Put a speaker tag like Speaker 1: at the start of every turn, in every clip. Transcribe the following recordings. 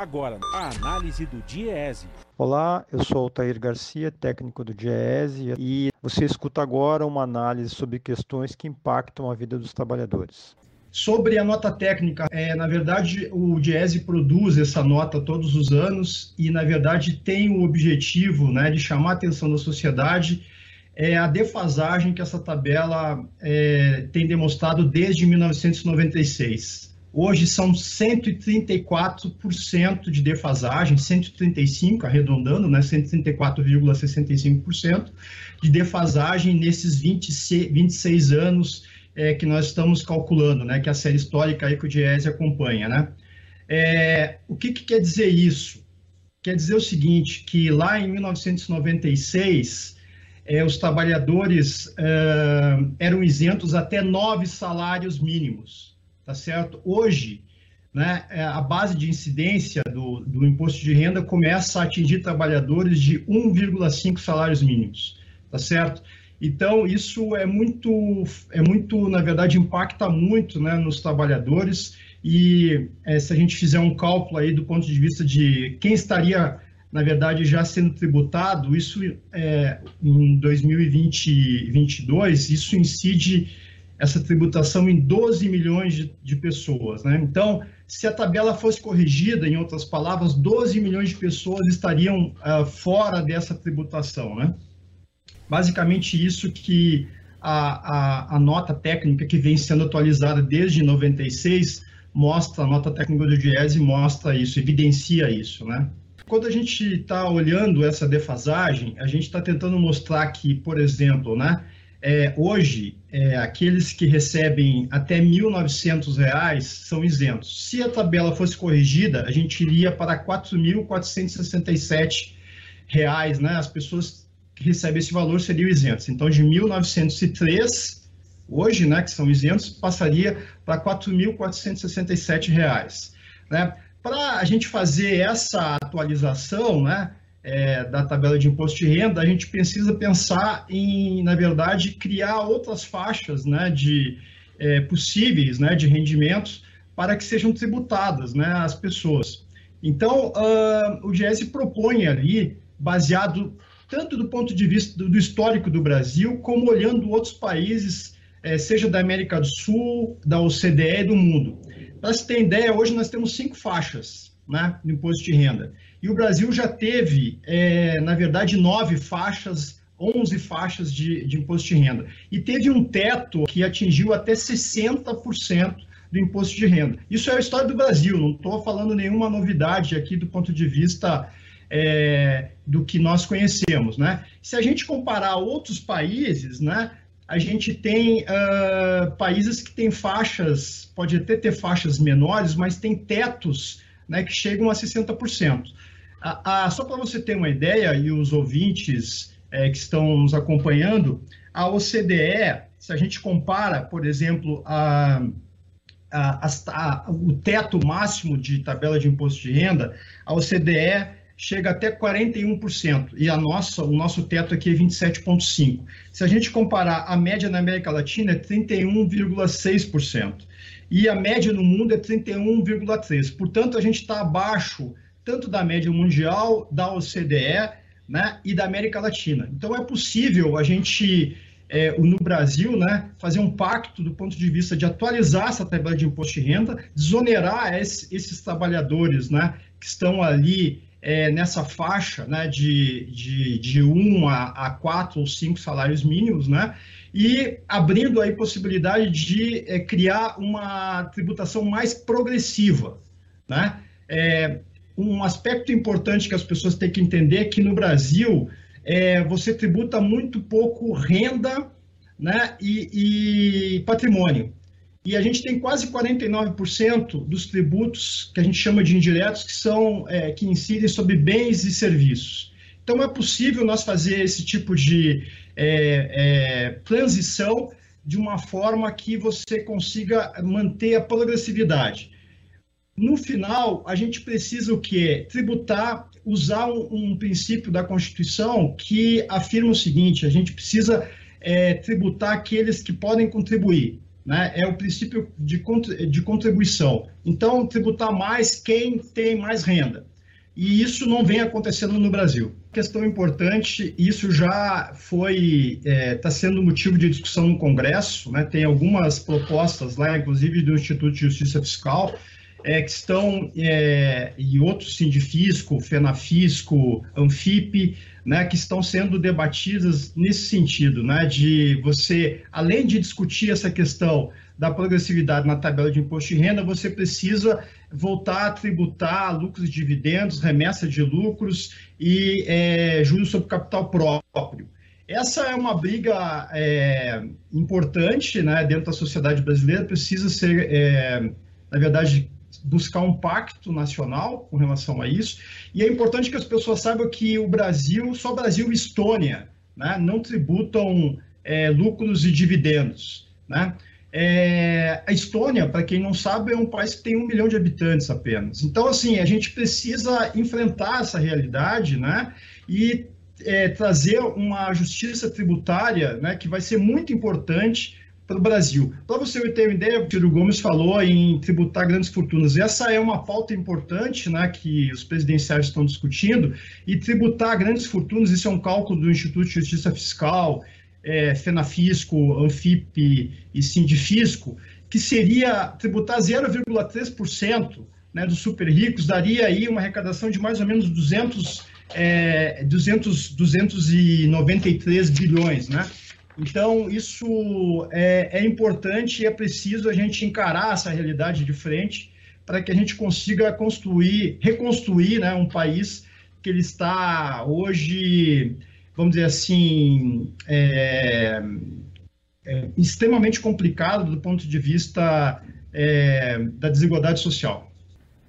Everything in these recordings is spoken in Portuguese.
Speaker 1: Agora, a análise do Diese.
Speaker 2: Olá, eu sou Altair Garcia, técnico do Diese, e você escuta agora uma análise sobre questões que impactam a vida dos trabalhadores.
Speaker 3: Sobre a nota técnica, é, na verdade, o Diese produz essa nota todos os anos e, na verdade, tem o objetivo né, de chamar a atenção da sociedade é a defasagem que essa tabela é, tem demonstrado desde 1996. Hoje são 134% de defasagem, 135, arredondando, né, 134,65% de defasagem nesses 26, 26 anos é, que nós estamos calculando, né, que a série histórica aí que o Diese acompanha. Né? É, o que, que quer dizer isso? Quer dizer o seguinte, que lá em 1996 é, os trabalhadores eram isentos até nove salários mínimos tá certo? Hoje, né, é, a base de incidência do, do imposto de renda começa a atingir trabalhadores de 1,5 salários mínimos, tá certo? Então, isso é muito, é muito, na verdade, impacta muito né, nos trabalhadores e é, se a gente fizer um cálculo aí do ponto de vista de quem estaria, na verdade, já sendo tributado, isso é, em 2022, isso incide essa tributação em 12 milhões de, de pessoas. Né? Então, se a tabela fosse corrigida, em outras palavras, 12 milhões de pessoas estariam uh, fora dessa tributação. Né? Basicamente, isso que a, a, a, nota técnica que vem sendo atualizada desde 96 mostra, a nota técnica do Diese mostra isso, evidencia isso. Né? Quando a gente está olhando essa defasagem, a gente está tentando mostrar que, por exemplo, né, é, hoje, é, aqueles que recebem até R$ 1.900 são isentos. Se a tabela fosse corrigida, a gente iria para R$ 4.467, né? As pessoas que recebem esse valor seriam isentos. Então, de 1.903, hoje, né, que são isentos, passaria para R$ 4.467. Né? Para a gente fazer essa atualização, né, é, da tabela de imposto de renda, a gente precisa pensar em, na verdade, criar outras faixas né, de é, possíveis né, de rendimentos para que sejam tributadas né, as pessoas. Então, uh, o GS propõe ali, baseado tanto do ponto de vista do, histórico do Brasil, como olhando outros países, é, seja da América do Sul, da OCDE e do mundo. Para se ter ideia, hoje nós temos cinco faixas né, de imposto de renda. E o Brasil já teve, é, na verdade, nove faixas, 11 faixas de, de imposto de renda. E teve um teto que atingiu até 60% do imposto de renda. Isso é a história do Brasil, não estou falando nenhuma novidade aqui do ponto de vista é, do que nós conhecemos. Né? Se a gente comparar outros países, né, a gente tem uh, países que têm faixas, pode até ter faixas menores, mas tem tetos né, que chegam a 60%. A, a, só para você ter uma ideia, e os ouvintes é, que estão nos acompanhando, a OCDE, se a gente compara, por exemplo, a, a, o teto máximo de tabela de imposto de renda, a OCDE chega até 41%, e a nossa, o nosso teto aqui é 27,5%. Se a gente comparar a média na América Latina, é 31,6%, e a média no mundo é 31,3%. Portanto, a gente está abaixo tanto da média mundial, da OCDE né, e da América Latina. Então, é possível a gente, é, no Brasil, né, fazer um pacto do ponto de vista de atualizar essa tabela de imposto de renda, desonerar esse, esses trabalhadores né, que estão ali é, nessa faixa né, de, de, de um a, a quatro ou cinco salários mínimos, né, e abrindo aí possibilidade de é, criar uma tributação mais progressiva. Né? É, um aspecto importante que as pessoas têm que entender é que no Brasil é, você tributa muito pouco renda né, e, e patrimônio. E a gente tem quase 49% dos tributos que a gente chama de indiretos que são é, que incidem sobre bens e serviços. Então é possível nós fazer esse tipo de é, é, transição de uma forma que você consiga manter a progressividade. No final, a gente precisa o quê? Tributar, usar um, um princípio da Constituição que afirma o seguinte: a gente precisa é, tributar aqueles que podem contribuir né, é o princípio de, de contribuição. Então, tributar mais quem tem mais renda. E isso não vem acontecendo no Brasil. Questão importante, isso já foi, está é, tá sendo motivo de discussão no Congresso, né, tem algumas propostas lá, inclusive do Instituto de Justiça Fiscal, é, que estão, é, e outros Sindifisco, Fenafisco, Anfip, né, que estão sendo debatidas nesse sentido, né, de você, além de discutir essa questão da progressividade na tabela de imposto de renda, você precisa voltar a tributar lucros e dividendos, remessa de lucros e é, juros sobre capital próprio. Essa é uma briga é, importante né, dentro da sociedade brasileira, precisa ser, é, na verdade, buscar um pacto nacional com relação a isso. E é importante que as pessoas saibam que o Brasil, só Brasil e Estônia, né, não tributam é, lucros e dividendos. Né? É, a Estônia, para quem não sabe, é um país que tem um milhão de habitantes apenas. Então, assim, a gente precisa enfrentar essa realidade né, e é, trazer uma justiça tributária né, que vai ser muito importante para o Brasil. Para você ter uma ideia, o Ciro Gomes falou em tributar grandes fortunas. Essa é uma pauta importante né, que os presidenciais estão discutindo, e tributar grandes fortunas, isso é um cálculo do Instituto de Justiça Fiscal, é, FENAFISCO, ANFIP e Sindifisco, que seria tributar 0,3% né, dos super ricos, daria aí uma arrecadação de mais ou menos 200, é, 200, 293 bilhões, né? Então, isso é, é importante e é preciso a gente encarar essa realidade de frente para que a gente consiga construir, reconstruir né, um país que ele está hoje, vamos dizer assim, é, é, extremamente complicado do ponto de vista é, da desigualdade social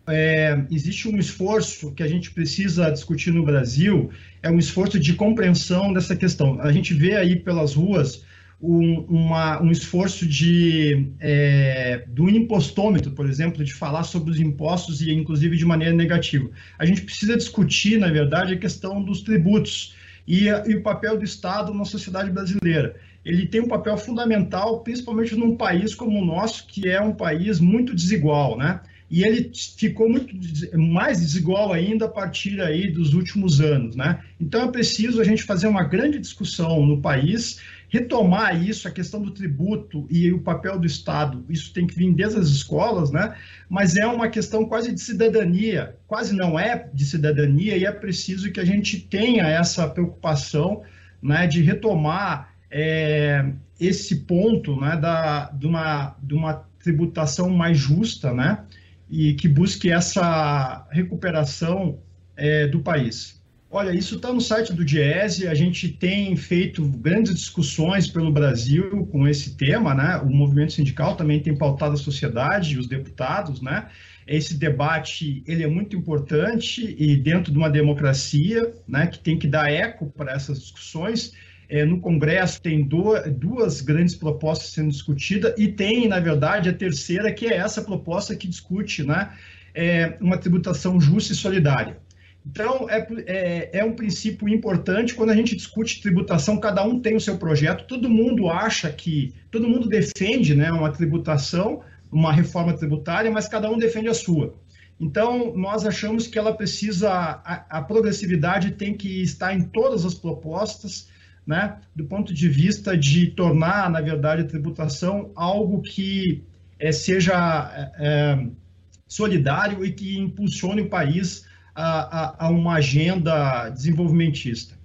Speaker 3: é, existe um esforço que a gente precisa discutir no Brasil, é um esforço de compreensão dessa questão. A gente vê aí pelas ruas um, uma, um esforço de é, do impostômetro, por exemplo, de falar sobre os impostos e inclusive de maneira negativa. A gente precisa discutir, na verdade, a questão dos tributos e, e o papel do Estado na sociedade brasileira. Ele tem um papel fundamental, principalmente num país como o nosso, que é um país muito desigual, né? E ele ficou muito mais desigual ainda a partir aí dos últimos anos, né? Então é preciso a gente fazer uma grande discussão no país, retomar isso, a questão do tributo e o papel do Estado, isso tem que vir desde as escolas, né? Mas é uma questão quase de cidadania, quase não é de cidadania e é preciso que a gente tenha essa preocupação, né, de retomar é, esse ponto, né, da, de uma, de uma tributação mais justa, né? E que busque essa recuperação é, do país. Olha, isso está no site do Diese, a gente tem feito grandes discussões pelo Brasil com esse tema, né? O movimento sindical também tem pautado a sociedade os deputados, né? Esse debate, ele é muito importante e dentro de uma democracia, né, que tem que dar eco para essas discussões, é, no Congresso tem do, duas grandes propostas sendo discutidas e tem, na verdade, a terceira, que é essa proposta que discute né, é, uma tributação justa e solidária. Então, é, é, é, um princípio importante quando a gente discute tributação, cada um tem o seu projeto, todo mundo acha que, todo mundo defende né, uma tributação, uma reforma tributária, mas cada um defende a sua. Então, nós achamos que ela precisa, a, a progressividade tem que estar em todas as propostas, né, do ponto de vista de tornar, na verdade, a tributação algo que é, seja é, solidário e que impulsione o país a, a, a uma agenda desenvolvimentista.